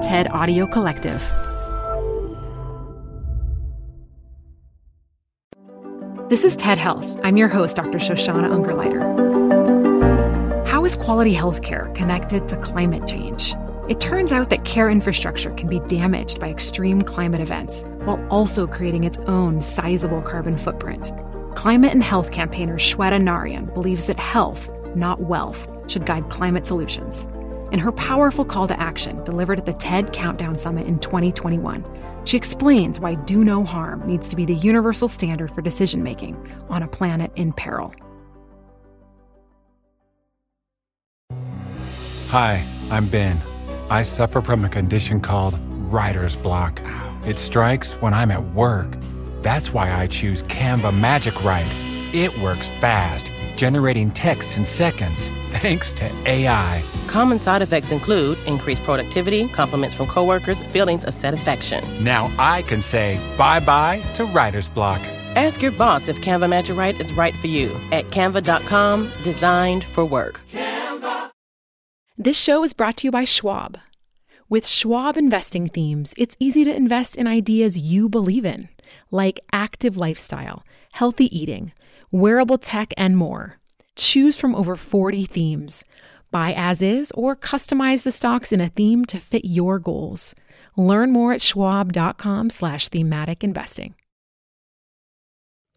TED Audio Collective. This is TED Health. I'm your host, Dr. Shoshana Ungerleider. How is quality healthcare connected to climate change? It turns out that care infrastructure can be damaged by extreme climate events while also creating its own sizable carbon footprint. Climate and health campaigner Shweta Narayan believes that health, not wealth, should guide climate solutions. In her powerful call to action delivered at the TED Countdown Summit in 2021, she explains why do no harm needs to be the universal standard for decision making on a planet in peril. Hi, I'm Ben. I suffer from a condition called writer's block. It strikes when I'm at work. That's why I choose Canva Magic Write. It works fast, generating texts in seconds, thanks to AI. Common side effects include increased productivity, compliments from coworkers, feelings of satisfaction. Now I can say bye bye to writer's block. Ask your boss if Canva Magic Write is right for you at canva.com, designed for work. Canva. This show is brought to you by Schwab. With Schwab investing themes, it's easy to invest in ideas you believe in, like active lifestyle, healthy eating, wearable tech, and more. Choose from over 40 themes. Buy as is or customize the stocks in a theme to fit your goals. Learn more at schwab.com slash thematic investing.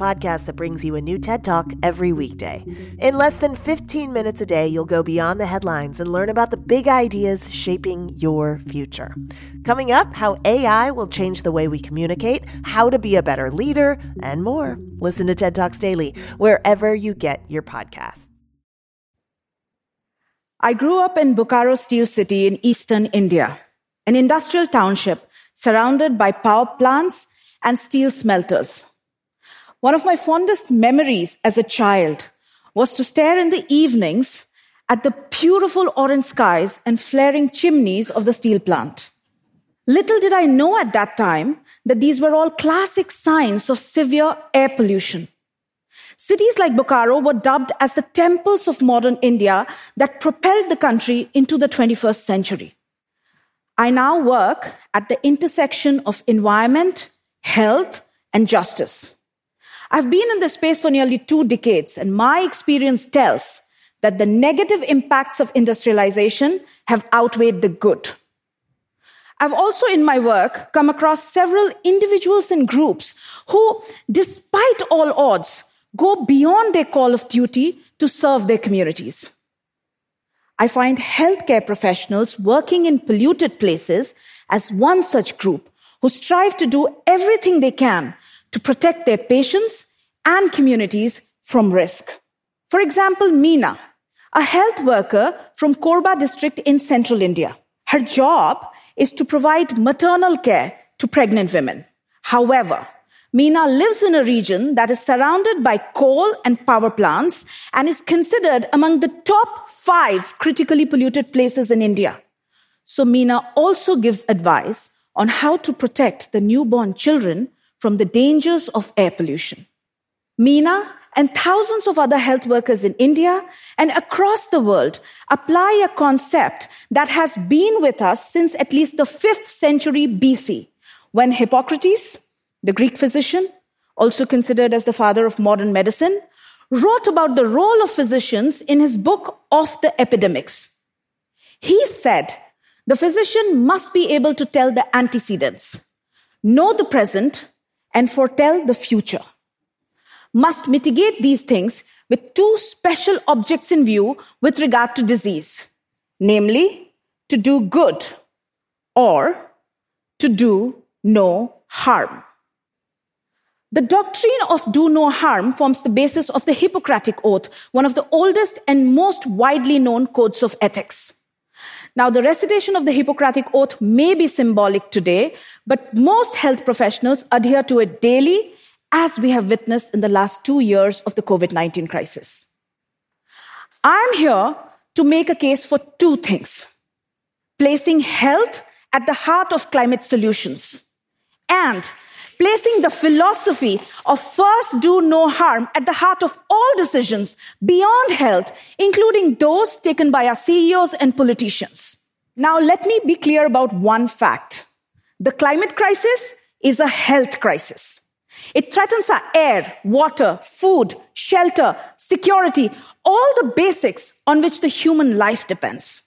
podcast that brings you a new TED Talk every weekday. In less than 15 minutes a day, you'll go beyond the headlines and learn about the big ideas shaping your future. Coming up, how AI will change the way we communicate, how to be a better leader, and more. Listen to TED Talks Daily wherever you get your podcasts. I grew up in Bokaro Steel City in eastern India, an industrial township surrounded by power plants and steel smelters. One of my fondest memories as a child was to stare in the evenings at the beautiful orange skies and flaring chimneys of the steel plant. Little did I know at that time that these were all classic signs of severe air pollution. Cities like Bokaro were dubbed as the temples of modern India that propelled the country into the 21st century. I now work at the intersection of environment, health, and justice. I've been in this space for nearly two decades, and my experience tells that the negative impacts of industrialization have outweighed the good. I've also, in my work, come across several individuals and groups who, despite all odds, go beyond their call of duty to serve their communities. I find healthcare professionals working in polluted places as one such group who strive to do everything they can to protect their patients and communities from risk. For example, Meena, a health worker from Korba district in central India. Her job is to provide maternal care to pregnant women. However, Meena lives in a region that is surrounded by coal and power plants and is considered among the top five critically polluted places in India. So Meena also gives advice on how to protect the newborn children from the dangers of air pollution. Meena and thousands of other health workers in India and across the world apply a concept that has been with us since at least the 5th century BC when Hippocrates the Greek physician, also considered as the father of modern medicine, wrote about the role of physicians in his book of the epidemics. He said the physician must be able to tell the antecedents, know the present, and foretell the future. Must mitigate these things with two special objects in view with regard to disease, namely, to do good or to do no harm. The doctrine of do no harm forms the basis of the Hippocratic Oath, one of the oldest and most widely known codes of ethics. Now, the recitation of the Hippocratic Oath may be symbolic today, but most health professionals adhere to it daily, as we have witnessed in the last two years of the COVID 19 crisis. I'm here to make a case for two things placing health at the heart of climate solutions and placing the philosophy of first do no harm at the heart of all decisions beyond health, including those taken by our CEOs and politicians. Now, let me be clear about one fact. The climate crisis is a health crisis. It threatens our air, water, food, shelter, security, all the basics on which the human life depends.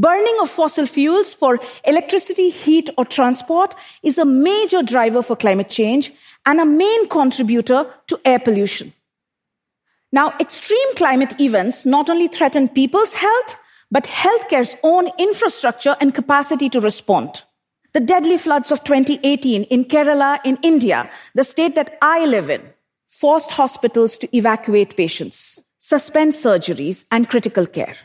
Burning of fossil fuels for electricity, heat, or transport is a major driver for climate change and a main contributor to air pollution. Now, extreme climate events not only threaten people's health, but healthcare's own infrastructure and capacity to respond. The deadly floods of 2018 in Kerala in India, the state that I live in, forced hospitals to evacuate patients, suspend surgeries and critical care.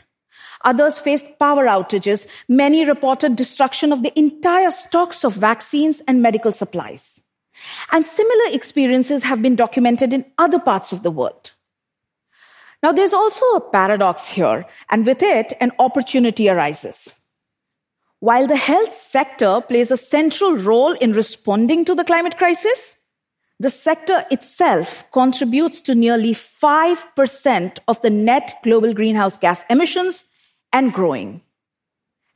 Others faced power outages. Many reported destruction of the entire stocks of vaccines and medical supplies. And similar experiences have been documented in other parts of the world. Now, there's also a paradox here, and with it, an opportunity arises. While the health sector plays a central role in responding to the climate crisis, the sector itself contributes to nearly 5% of the net global greenhouse gas emissions and growing.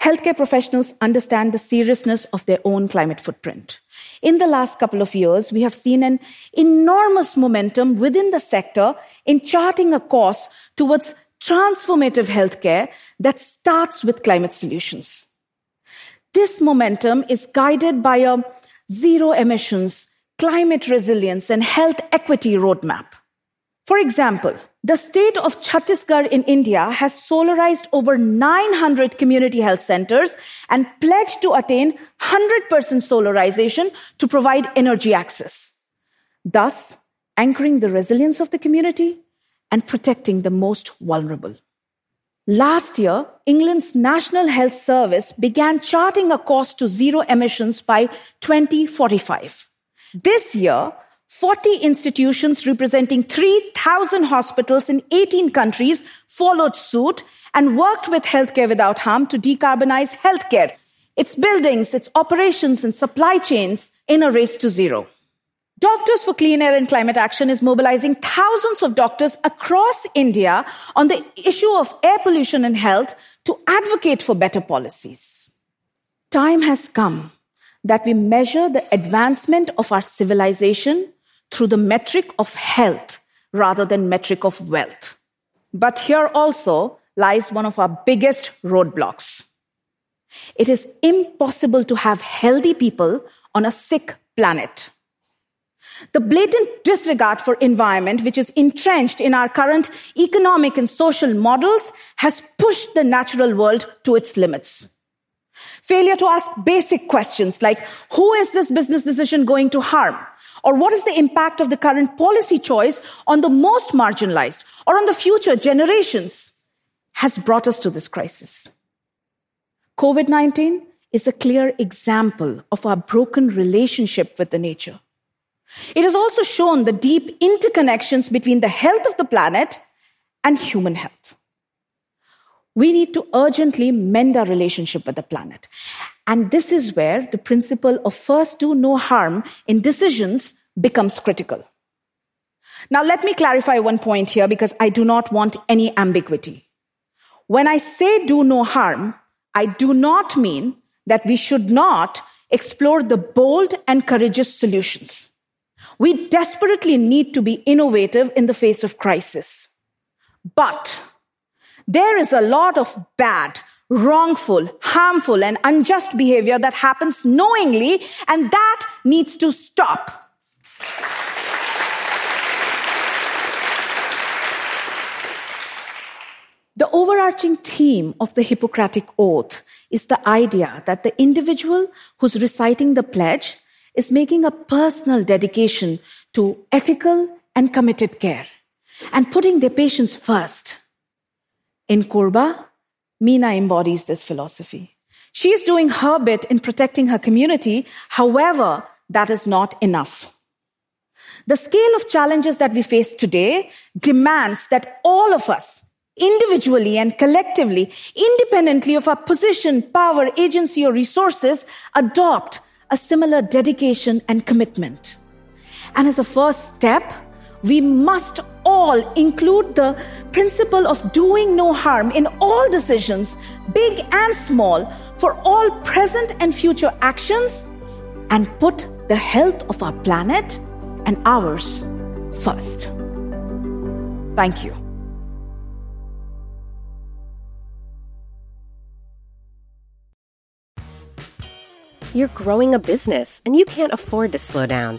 Healthcare professionals understand the seriousness of their own climate footprint. In the last couple of years, we have seen an enormous momentum within the sector in charting a course towards transformative healthcare that starts with climate solutions. This momentum is guided by a zero emissions, climate resilience, and health equity roadmap. For example, the state of Chhattisgarh in India has solarized over 900 community health centers and pledged to attain 100% solarization to provide energy access, thus anchoring the resilience of the community and protecting the most vulnerable. Last year, England's National Health Service began charting a course to zero emissions by 2045. This year, 40 institutions representing 3,000 hospitals in 18 countries followed suit and worked with Healthcare Without Harm to decarbonize healthcare, its buildings, its operations, and supply chains in a race to zero. Doctors for Clean Air and Climate Action is mobilizing thousands of doctors across India on the issue of air pollution and health to advocate for better policies. Time has come that we measure the advancement of our civilization through the metric of health rather than metric of wealth. But here also lies one of our biggest roadblocks. It is impossible to have healthy people on a sick planet. The blatant disregard for environment, which is entrenched in our current economic and social models, has pushed the natural world to its limits. Failure to ask basic questions like, who is this business decision going to harm? Or what is the impact of the current policy choice on the most marginalized or on the future generations has brought us to this crisis. COVID 19 is a clear example of our broken relationship with the nature. It has also shown the deep interconnections between the health of the planet and human health. We need to urgently mend our relationship with the planet. And this is where the principle of first do no harm in decisions becomes critical. Now, let me clarify one point here because I do not want any ambiguity. When I say do no harm, I do not mean that we should not explore the bold and courageous solutions. We desperately need to be innovative in the face of crisis. But there is a lot of bad, wrongful, harmful, and unjust behavior that happens knowingly, and that needs to stop. The overarching theme of the Hippocratic Oath is the idea that the individual who's reciting the pledge is making a personal dedication to ethical and committed care and putting their patients first. In Korba, Meena embodies this philosophy. She is doing her bit in protecting her community. However, that is not enough. The scale of challenges that we face today demands that all of us, individually and collectively, independently of our position, power, agency, or resources, adopt a similar dedication and commitment. And as a first step, we must all include the principle of doing no harm in all decisions, big and small, for all present and future actions, and put the health of our planet and ours first. Thank you. You're growing a business and you can't afford to slow down.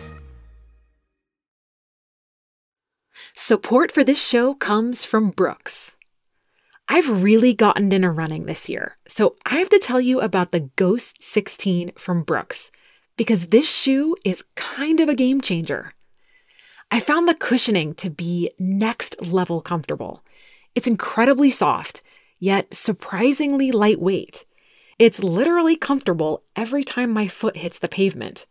Support for this show comes from Brooks. I've really gotten into running this year, so I have to tell you about the Ghost 16 from Brooks because this shoe is kind of a game changer. I found the cushioning to be next level comfortable. It's incredibly soft, yet surprisingly lightweight. It's literally comfortable every time my foot hits the pavement.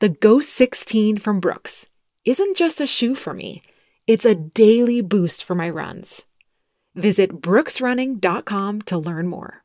The Ghost 16 from Brooks isn't just a shoe for me. It's a daily boost for my runs. Visit brooksrunning.com to learn more.